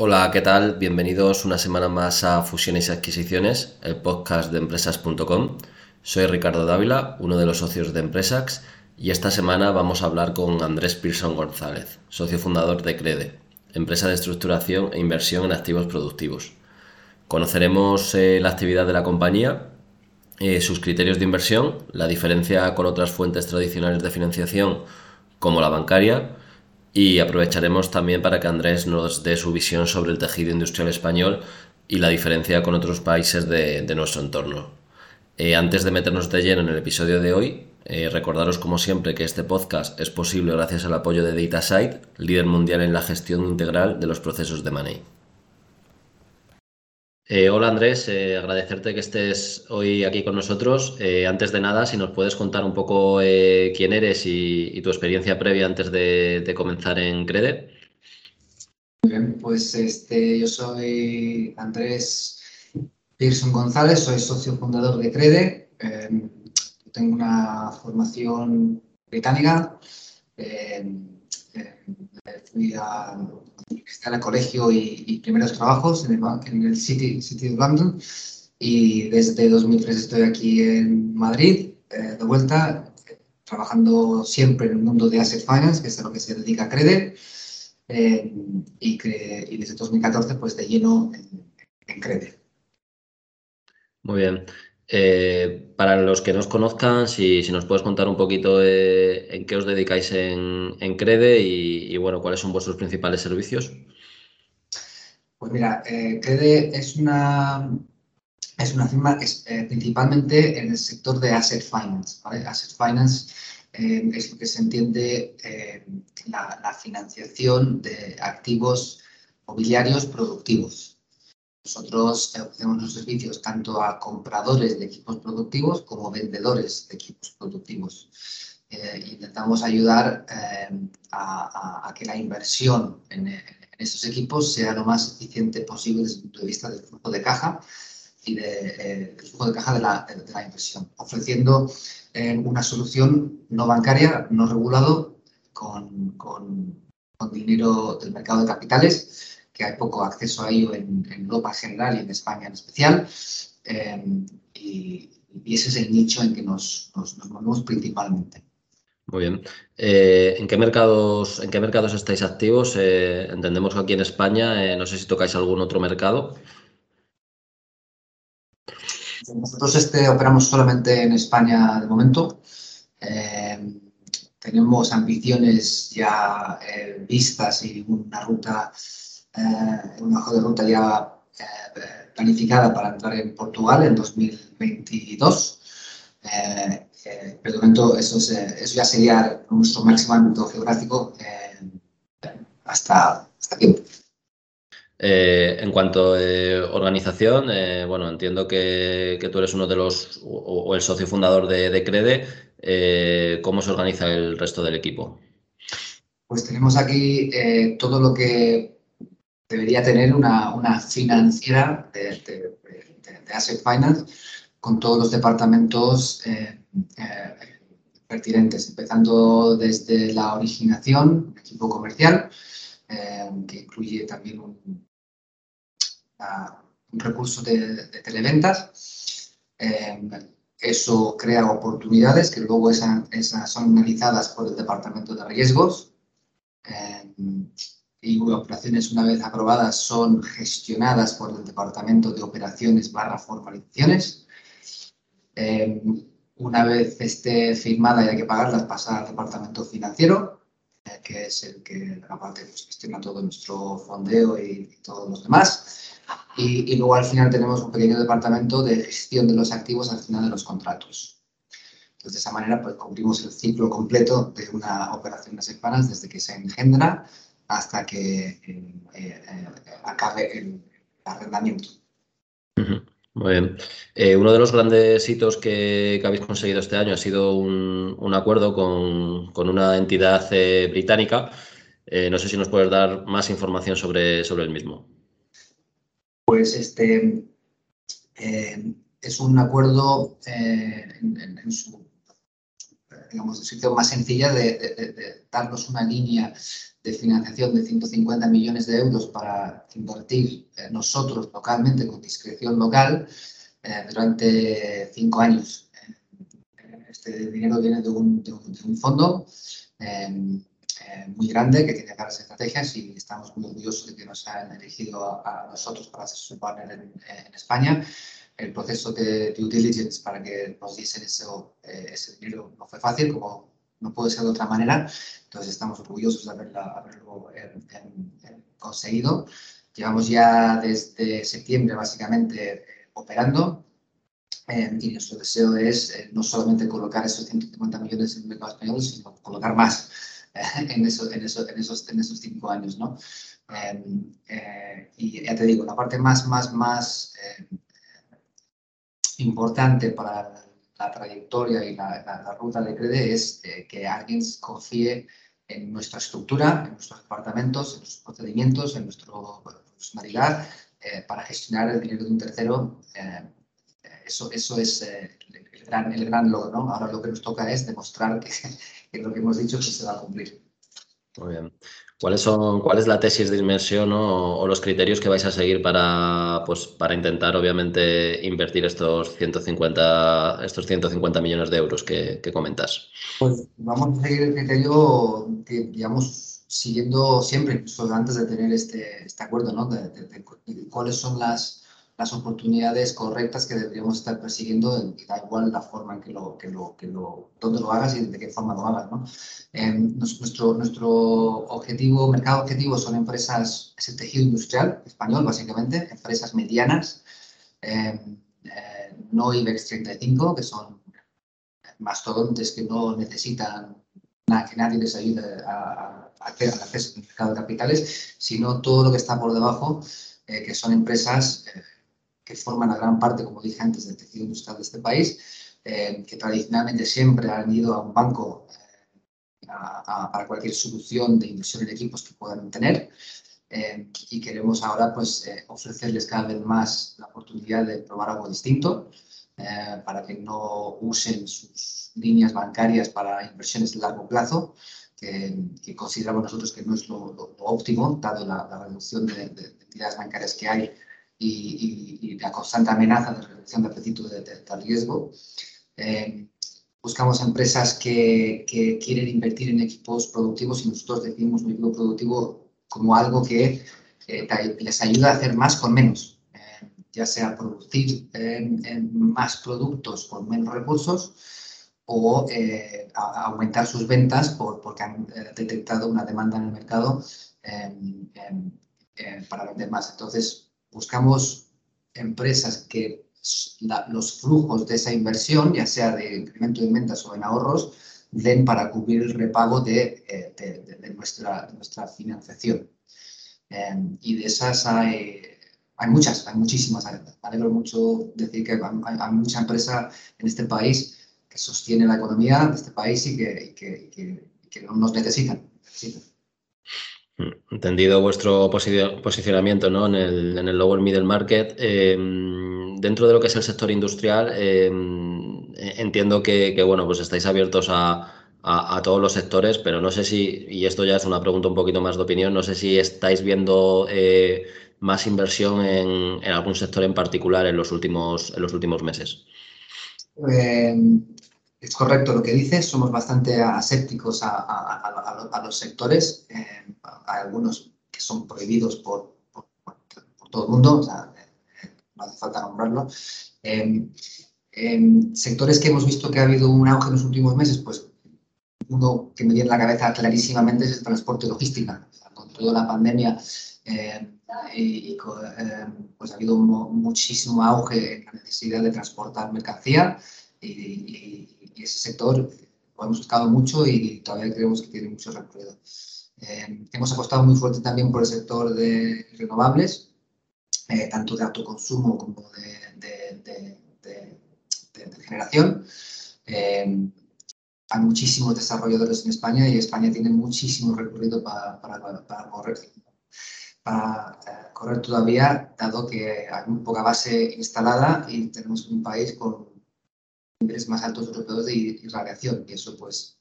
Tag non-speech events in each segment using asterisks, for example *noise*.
Hola, ¿qué tal? Bienvenidos una semana más a Fusiones y Adquisiciones, el podcast de empresas.com. Soy Ricardo Dávila, uno de los socios de Empresax, y esta semana vamos a hablar con Andrés Pearson González, socio fundador de Crede, empresa de estructuración e inversión en activos productivos. Conoceremos eh, la actividad de la compañía, eh, sus criterios de inversión, la diferencia con otras fuentes tradicionales de financiación como la bancaria, y aprovecharemos también para que Andrés nos dé su visión sobre el tejido industrial español y la diferencia con otros países de, nuestro entorno. Eh, antes de meternos de lleno en el episodio de hoy, eh, recordaros como siempre que este podcast es posible gracias al apoyo de DataSite, líder mundial en la gestión integral de los procesos de money. Eh, hola Andrés, eh, agradecerte que estés hoy aquí con nosotros. Eh, antes de nada, si nos puedes contar un poco quién eres y, tu experiencia previa antes de, comenzar en Crede. Bien, pues este, yo soy Andrés Pearson González, soy socio fundador de Crede. tengo una formación británica. Fui a el colegio y, primeros trabajos en el, City, City of London y desde 2003 estoy aquí en Madrid, eh, de vuelta, trabajando siempre en el mundo de Asset Finance, que es a lo que se dedica Crede, eh, y, y, desde 2014 pues de lleno en, en Crede. Muy bien. Eh, para los que no os conozcan, si, nos puedes contar un poquito eh, en qué os dedicáis en, Crede y, bueno, cuáles son vuestros principales servicios. Pues mira, eh, Crede es una, es una firma principalmente en el sector de asset finance. Asset finance es lo que se entiende la, la financiación de activos mobiliarios productivos. Nosotros ofrecemos nuestros servicios tanto a compradores de equipos productivos como vendedores de equipos productivos. Eh, intentamos ayudar eh, a, que la inversión en, estos equipos sea lo más eficiente posible desde el punto de vista del flujo de caja y eh, del flujo de caja de la, inversión, ofreciendo una solución no bancaria, no regulado, con, con dinero del mercado de capitales que hay poco acceso a ello en, Europa en general y en España en especial. Eh, y, ese es el nicho en que nos, movemos principalmente. Muy bien. Eh, ¿en, qué mercados, ¿En qué mercados estáis activos? Eh, entendemos que aquí en España, no sé si tocáis algún otro mercado. Nosotros este, operamos solamente en España de momento. tenemos ambiciones ya vistas y una ruta eh, una hoja de ruta ya eh, planificada para entrar en Portugal en 2022. Eh, pero de momento eso, eso, ya sería nuestro máximo ámbito geográfico hasta, hasta tiempo. en cuanto a organización, bueno, entiendo que, tú eres uno de los, o, el socio fundador de, de Crede. ¿Cómo se organiza el resto del equipo? Pues tenemos aquí todo lo que debería tener una, una financiera de, Asset Finance con todos los departamentos eh, eh, pertinentes, empezando desde la originación, equipo comercial, eh, que incluye también un, un recurso de, televentas. eso crea oportunidades que luego esas, esas son analizadas por el departamento de riesgos y operaciones una vez aprobadas son gestionadas por el Departamento de Operaciones barra Formalizaciones. Eh, una vez esté firmada y hay que pagarlas, pasa al Departamento Financiero, eh, que es el que aparte pues, gestiona todo nuestro fondeo y, todos los demás. Y, luego al final tenemos un pequeño departamento de gestión de los activos al final de los contratos. Entonces, de esa manera, pues cubrimos el ciclo completo de una operación de SECPANAS desde que se engendra hasta que eh, acabe el, arrendamiento. Muy bien. Eh, uno de los grandes hitos que, habéis conseguido este año ha sido un, acuerdo con, una entidad eh, británica. Eh, no sé si nos puedes dar más información sobre, sobre el mismo. Pues este es un acuerdo en, su digamos, situación más sencilla de, darnos una línea de financiación de 150 millones de euros para invertir nosotros localmente con discreción local eh, durante cinco años. Eh, este dinero viene de un, fondo em, eh, muy grande que tiene varias estrategias y estamos muy orgullosos de que nos hayan elegido a, nosotros para ser partner en, España. El proceso de due diligence para que nos diesen ese dinero no fue fácil, como no puede ser de otra manera. Entonces estamos orgullosos de haberlo conseguido. Llevamos ya desde septiembre básicamente operando. Eh, y nuestro deseo es eh, no solamente colocar esos 150 millones en el mercado español, sino colocar más eh, en, eso, en, eso, en, esos, en esos cinco años. ¿no? y ya te digo, la parte más, más, más importante para la trayectoria y la, la, ruta de CREDE es que alguien confíe en nuestra estructura, en nuestros departamentos, en nuestros procedimientos, en nuestra personalidad, eh, para gestionar el dinero de un tercero, eh, eso, eso es eh, el, gran, el gran logro. ¿no? Ahora lo que nos toca es demostrar que, *laughs* lo que hemos dicho que se va a cumplir. Muy bien. ¿Cuáles son, ¿Cuál es la tesis de inmersión o, los criterios que vais a seguir para, pues, para intentar, obviamente, invertir estos 150, estos 150 millones de euros que, que comentas? Pues vamos a seguir el criterio, digamos, siguiendo siempre, incluso antes de tener este, este acuerdo, ¿no? Cuáles son las, las oportunidades correctas que deberíamos estar persiguiendo, da igual la forma en que lo, que lo, que lo, hagas y de qué forma lo hagas, ¿no? Em, nuestro, nuestro objetivo, mercado objetivo son empresas, es el tejido industrial español, básicamente, empresas medianas, em, eh, no IBEX 35, que son mastodontes que no necesitan que nadie les ayude a, hacer el acceso al mercado de capitales, sino todo lo que está por debajo, eh, que son empresas eh, que forman la gran parte, como dije antes, del tejido industrial de este país, eh, que tradicionalmente siempre han ido a un banco para cualquier solución de inversión en equipos que puedan tener. y queremos ahora pues, ofrecerles cada vez más la oportunidad de probar algo distinto para que no usen sus líneas bancarias para inversiones de largo plazo, que, consideramos nosotros que no es lo, óptimo, dado la, reducción de, entidades bancarias que hay y, la constante amenaza de reducción de apetito de, riesgo. Eh, buscamos empresas que, quieren invertir en equipos productivos y nosotros definimos un equipo productivo como algo que eh, les ayuda a hacer más con menos, eh, ya sea producir más productos con menos recursos o eh, aumentar sus ventas por, porque han eh, detectado una demanda en el mercado para vender más. Entonces, buscamos empresas que los flujos de esa inversión, ya sea de incremento de ventas o en ahorros, den para cubrir el repago de, eh, de, nuestra, nuestra financiación. y de esas hay, hay muchas, hay muchísimas. Me alegro mucho decir que hay, mucha empresa en este país que sostiene la economía de este país y que, que, nos necesitan. Entendido vuestro posicionamiento ¿no? en, el, en el lower middle market, em, dentro de lo que es el sector industrial, em, entiendo que, bueno, pues estáis abiertos a, todos los sectores, pero no sé si, y esto ya es una pregunta un poquito más de opinión, no sé si estáis viendo eh, más inversión en, en, algún sector en particular en los últimos, en los últimos meses. Em, es correcto lo que dices, somos bastante asépticos a, los sectores. Hay algunos que son prohibidos por, todo el mundo, eh, no hace falta nombrarlo. Eh, sectores que hemos visto que ha habido un auge en los últimos meses, pues uno que me viene a la cabeza clarísimamente es el transporte logística. con toda la pandemia y, pues ha habido muchísimo auge en la necesidad de transportar mercancía y, ese sector lo hemos buscado mucho y todavía creemos que tiene mucho recorrido. Hemos apostado muy fuerte también por el sector de renovables, tanto de autoconsumo como de, generación. hay muchísimos desarrolladores en España y España tiene muchísimo recorrido para, para, para correr para eh, correr todavía, dado que hay muy poca base instalada y tenemos un país con niveles más altos europeos de irradiación. Y eso, pues,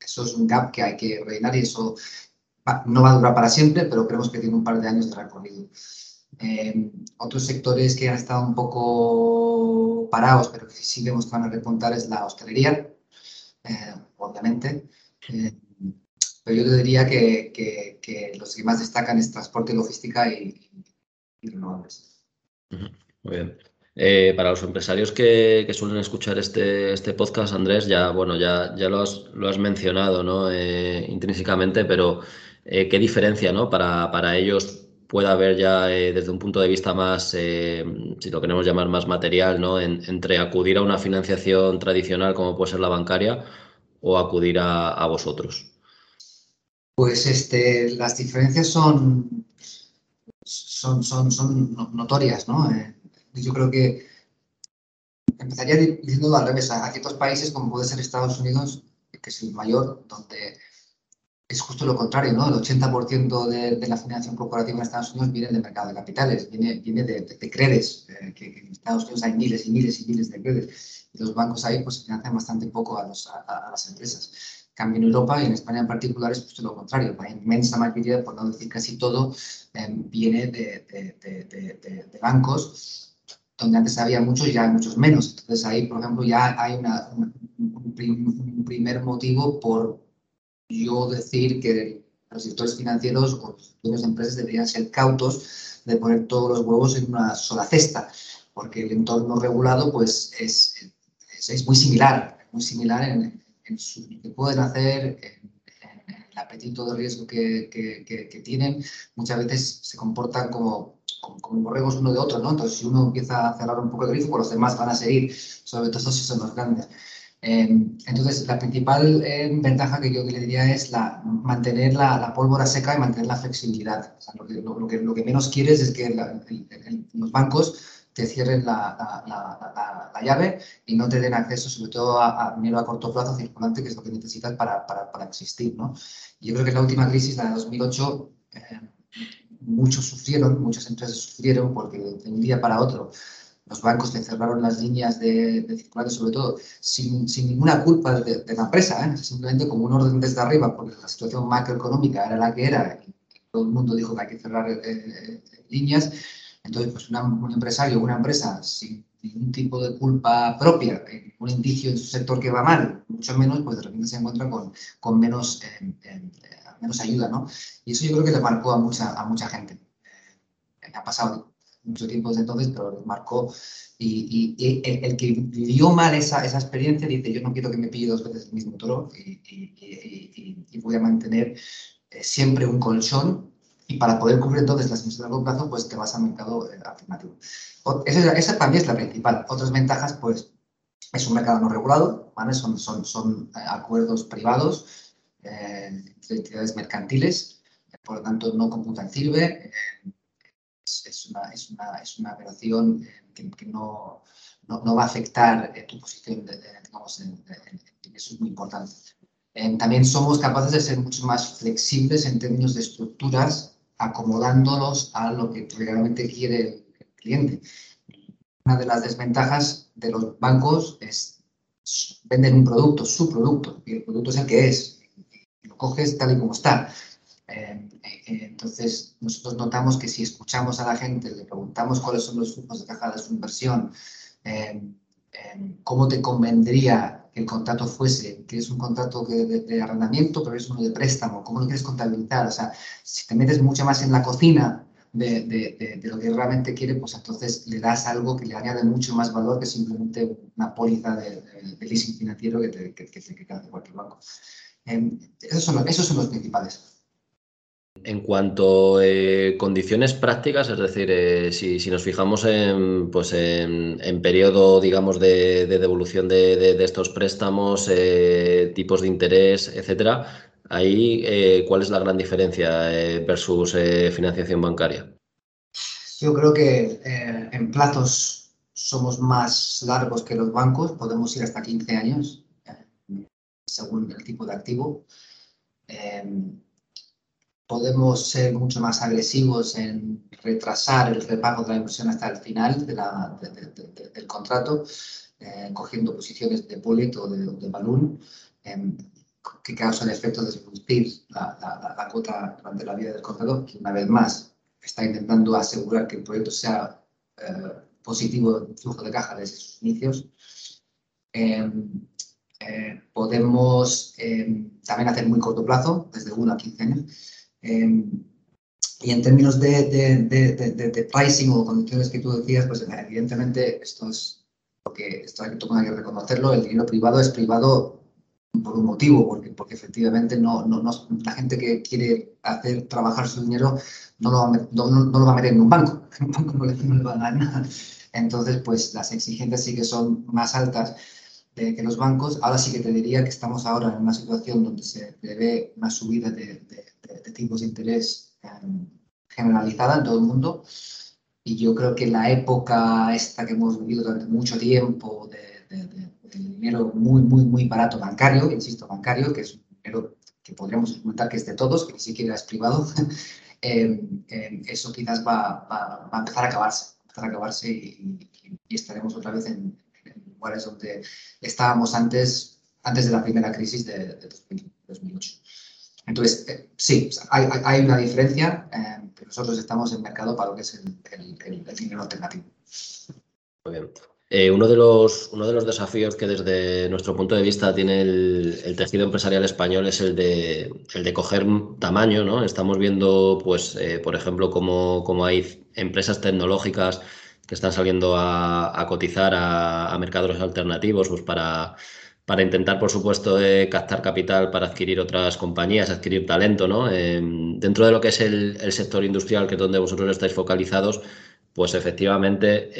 eso es un gap que hay que rellenar y eso no va a durar para siempre, pero creemos que tiene un par de años de recorrido. Eh, otros sectores que han estado un poco parados, pero que sí vemos que van a repuntar, es la hostelería, eh, obviamente. Pero yo te diría que, los que más destacan es transporte, logística y, renovables. Muy bien. Eh, para los empresarios que, suelen escuchar este, este podcast, Andrés, ya, bueno, ya, ya lo, has, lo has mencionado ¿no? Eh, intrínsecamente, pero eh, ¿qué diferencia ¿no? para, para ellos puede haber ya desde un punto de vista más, si lo queremos llamar más material, ¿no? entre acudir a una financiación tradicional como puede ser la bancaria o acudir a, a vosotros? Pues este, las diferencias son, son, son, son notorias, ¿no? Eh, yo creo que empezaría diciendo al revés, a ciertos países como puede ser Estados Unidos, que es el mayor, donde es justo lo contrario, ¿no? El 80% de, de, la financiación corporativa en Estados Unidos viene del mercado de capitales, viene, viene de, de, credes, eh, que, en Estados Unidos hay miles y miles y miles de credes, y los bancos ahí pues financian bastante poco a, los, a las empresas cambio en Europa y en España en particular es justo lo contrario. La inmensa mayoría, por no decir casi todo, em, viene de, de, de, bancos donde antes había muchos y ya hay muchos menos. Entonces ahí, por ejemplo, ya hay un, primer motivo por yo decir que los sectores financieros o los empresas deberían ser cautos de poner todos los huevos en una sola cesta, porque el entorno regulado pues es, es, muy similar, muy similar en, que pueden hacer, en, el apetito de riesgo que, que, tienen, muchas veces se comportan como, como, borregos uno de otro, ¿no? Entonces, si uno empieza a cerrar un poco el grifo, pues los demás van a seguir, sobre todo si son los grandes. Em, entonces, la principal em, ventaja que yo le diría es la, mantener la, la, pólvora seca y mantener la flexibilidad. lo, que, lo, que, lo, que, menos quieres es que los bancos te cierren la, la, la, llave y no te den acceso, sobre todo a, dinero a corto plazo circulante, que es lo que necesitas para, para, para existir. ¿no? Yo creo que en la última crisis, la de 2008, eh, muchos sufrieron, muchas empresas sufrieron porque de un día para otro los bancos te cerraron las líneas de, de circulante, sobre todo sin, sin ninguna culpa de, la empresa, ¿eh? simplemente como un orden desde arriba, porque la situación macroeconómica era la que era y todo el mundo dijo que hay que cerrar eh, eh líneas entonces, pues un empresario una empresa sin ningún tipo de culpa propia, un indicio en su sector que va mal, mucho menos, pues de repente se encuentra con, con menos, eh, eh, menos ayuda, ¿no? Y eso yo creo que le marcó a mucha, a mucha gente. Eh, ha pasado mucho tiempo desde entonces, pero marcó. Y, y, el, que vivió mal esa, esa experiencia dice, yo no quiero que me pille dos veces el mismo toro y, y voy a mantener siempre un colchón y para poder cubrir entonces las emisiones a largo plazo, pues te vas al mercado eh, afirmativo. Esa, esa, también es la principal. Otras ventajas, pues, es un mercado no regulado, ¿vale? Son, son, son eh, acuerdos privados eh, entre entidades mercantiles, por lo tanto no computan sirve. Es, una, es, una, es, una, operación que, que no, no, no, va a afectar tu posición, de, digamos, eso es muy importante. también somos capaces de ser mucho más flexibles en términos de estructuras acomodándolos a lo que realmente quiere el cliente. Una de las desventajas de los bancos es venden un producto, su producto, y el producto es el que es, y lo coges tal y como está. Eh, eh, entonces, nosotros notamos que si escuchamos a la gente, le preguntamos cuáles son los flujos de caja de su inversión, eh, cómo te convendría que el contrato fuese, que es un contrato de, arrendamiento, pero es uno de préstamo, ¿cómo lo quieres contabilizar? O sea, si te metes mucho más en la cocina de, lo que realmente quiere, pues entonces le das algo que le añade mucho más valor que simplemente una póliza de, leasing financiero que te, que, que, que de cualquier banco. Esos son los principales. En cuanto a eh, condiciones prácticas, es decir, eh, si, nos fijamos en, pues en, periodo, digamos, de, devolución de, estos préstamos, eh, tipos de interés, etcétera, Ahí, ¿cuál es la gran diferencia versus financiación bancaria? Yo creo que en plazos somos más largos que los bancos, podemos ir hasta 15 años, según el tipo de activo. Podemos ser mucho más agresivos en retrasar el repago de la inversión hasta el final del contrato, cogiendo posiciones de bullet o de, de balloon que causa el efecto de la, la, cuota durante la vida del contrato, que una vez más está intentando asegurar que el proyecto sea eh, positivo en flujo de caja desde sus inicios. Em, eh, podemos em, también hacer muy corto plazo, desde 1 a 15 años. Em, y en términos de, de, de, pricing o condiciones que tú decías, pues evidentemente esto es lo que esto hay que reconocerlo, el dinero privado es privado por un motivo, porque, porque efectivamente no, no, no, la gente que quiere hacer trabajar su dinero no lo, va a, no, no, lo va a meter en un banco, *laughs* en un banco no le, no le va a dar nada. Entonces, pues las exigencias sí que son más altas de, que los bancos. Ahora sí que te diría que estamos ahora en una situación donde se ve una subida de, de, de tipos de interés um, generalizada en todo el mundo. Y yo creo que la época esta que hemos vivido durante mucho tiempo de dinero muy, muy, muy barato bancario, insisto, bancario, que es un dinero que podríamos comentar que es de todos, que ni siquiera es privado, eh, *laughs* eh, eso quizás va, va, a empezar a acabarse, empezar a acabarse y, estaremos otra vez en, lugares donde estábamos antes, antes de la primera crisis de, 2008. Entonces, eh, sí, hay, una diferencia, pero nosotros estamos en mercado para lo que es el, dinero alternativo. Muy bien. Eh, uno, de los, uno de los desafíos que desde nuestro punto de vista tiene el, tejido empresarial español es el de, el de coger tamaño, ¿no? Estamos viendo, pues, eh, por ejemplo, cómo, hay empresas tecnológicas que están saliendo a, cotizar a, mercados alternativos pues para, para intentar, por supuesto, eh, captar capital para adquirir otras compañías, adquirir talento, ¿no? dentro de lo que es el, sector industrial, que es donde vosotros estáis focalizados, pues efectivamente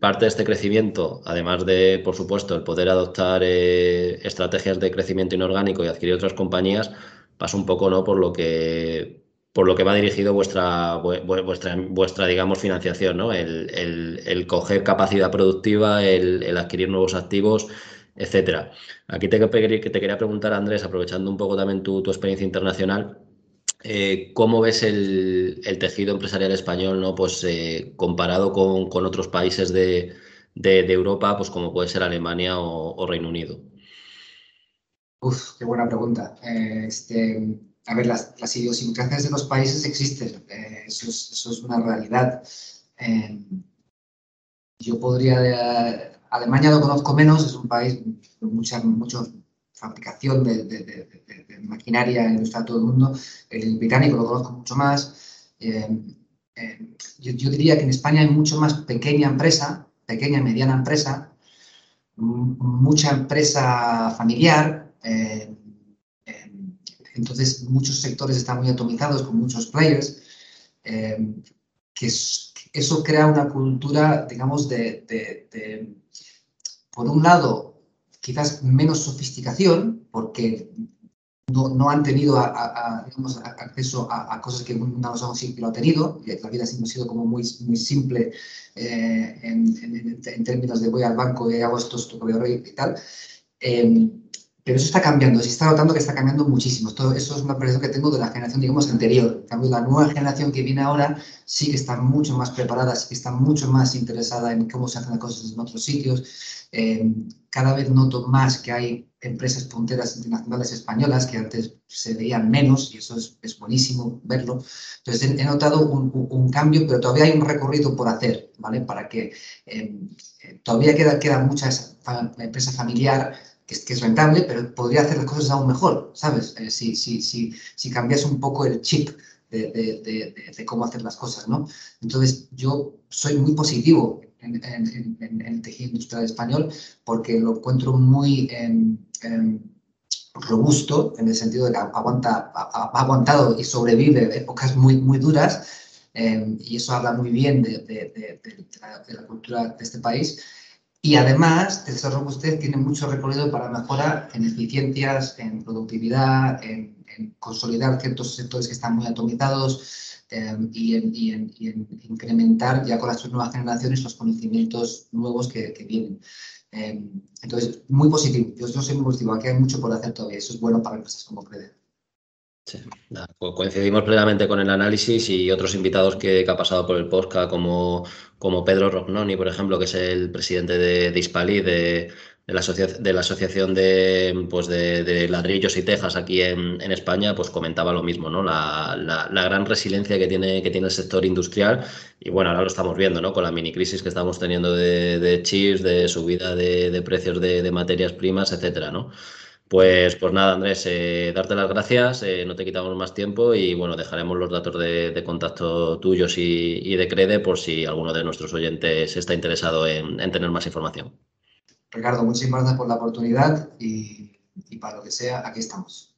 parte de este crecimiento, además de, por supuesto, el poder adoptar eh, estrategias de crecimiento inorgánico y adquirir otras compañías, pasa un poco ¿no? por lo que por lo que va dirigido vuestra, vuestra, vuestra digamos, financiación, ¿no? El, coger capacidad productiva, el, adquirir nuevos activos, etcétera. Aquí te, quería preguntar, Andrés, aprovechando un poco también tu, tu experiencia internacional, eh, ¿Cómo ves el, tejido empresarial español ¿no? pues, eh, comparado con, otros países de, Europa, pues como puede ser Alemania o, Reino Unido? Uf, qué buena pregunta. Eh, este, a ver, las, idiosincrasias de los países existen, eso es, una realidad. yo podría, Alemania lo conozco menos, es un país con mucha, mucho fabricación de, maquinaria industrial todo el mundo. El británico lo conozco mucho más. Eh, eh, yo, diría que en España hay mucho más pequeña empresa, pequeña y mediana empresa, mucha empresa familiar. Eh, entonces, muchos sectores están muy atomizados con muchos players, que eso crea una cultura, digamos, de por un lado, quizás menos sofisticación, porque no, han tenido acceso a, cosas que una persona siempre lo ha tenido, y la vida ha sido como muy, muy simple eh, en, términos de voy al banco y hago esto, esto y tal. Eh, pero eso está cambiando, se está notando que está cambiando muchísimo. Todo eso es una percepción que tengo de la generación, digamos, anterior. En cambio, la nueva generación que viene ahora sí que está mucho más preparada, sí que está mucho más interesada en cómo se hacen las cosas en otros sitios. Eh, cada vez noto más que hay empresas punteras internacionales españolas que antes se veían menos y eso es, es buenísimo verlo. Entonces he, notado un, un, cambio, pero todavía hay un recorrido por hacer, ¿vale? Para que eh, eh, todavía queda, queda mucha empresa familiar que es, que es, rentable, pero podría hacer las cosas aún mejor, ¿sabes? si, si, si, si cambias un poco el chip de, de, de, cómo hacer las cosas, ¿no? Entonces, yo soy muy positivo en, el tejido industrial español porque lo encuentro muy em, em, robusto en el sentido de que aguanta, ha, aguantado y sobrevive épocas muy, muy duras em, y eso habla muy bien de, la, cultura de este país. Y además, Tesoro Robustez tiene mucho recorrido para mejora en eficiencias, en productividad, en, consolidar ciertos sectores que están muy atomizados eh, y, en, incrementar ya con las nuevas generaciones los conocimientos nuevos que, vienen. Eh, entonces, muy positivo. Yo, soy muy positivo. Aquí hay mucho por hacer todavía. Eso es bueno para empresas como Crede. Sí, coincidimos plenamente con el análisis y otros invitados que, ha pasado por el podcast, como, como Pedro Rognoni, por ejemplo, que es el presidente de, de Hispali, de, la, Asociación de, pues de, Ladrillos y Tejas aquí en, España, pues comentaba lo mismo, ¿no? La, la, gran resiliencia que tiene, que tiene el sector industrial. Y bueno, ahora lo estamos viendo, ¿no? Con la mini crisis que estamos teniendo de, chips, de subida de, precios de, materias primas, etcétera, ¿no? Pues, pues nada, Andrés, eh, darte las gracias, eh, no te quitamos más tiempo y bueno, dejaremos los datos de, contacto tuyos y, de Crede por si alguno de nuestros oyentes está interesado en, tener más información. Ricardo, muchísimas gracias por la oportunidad y para lo que sea, aquí estamos.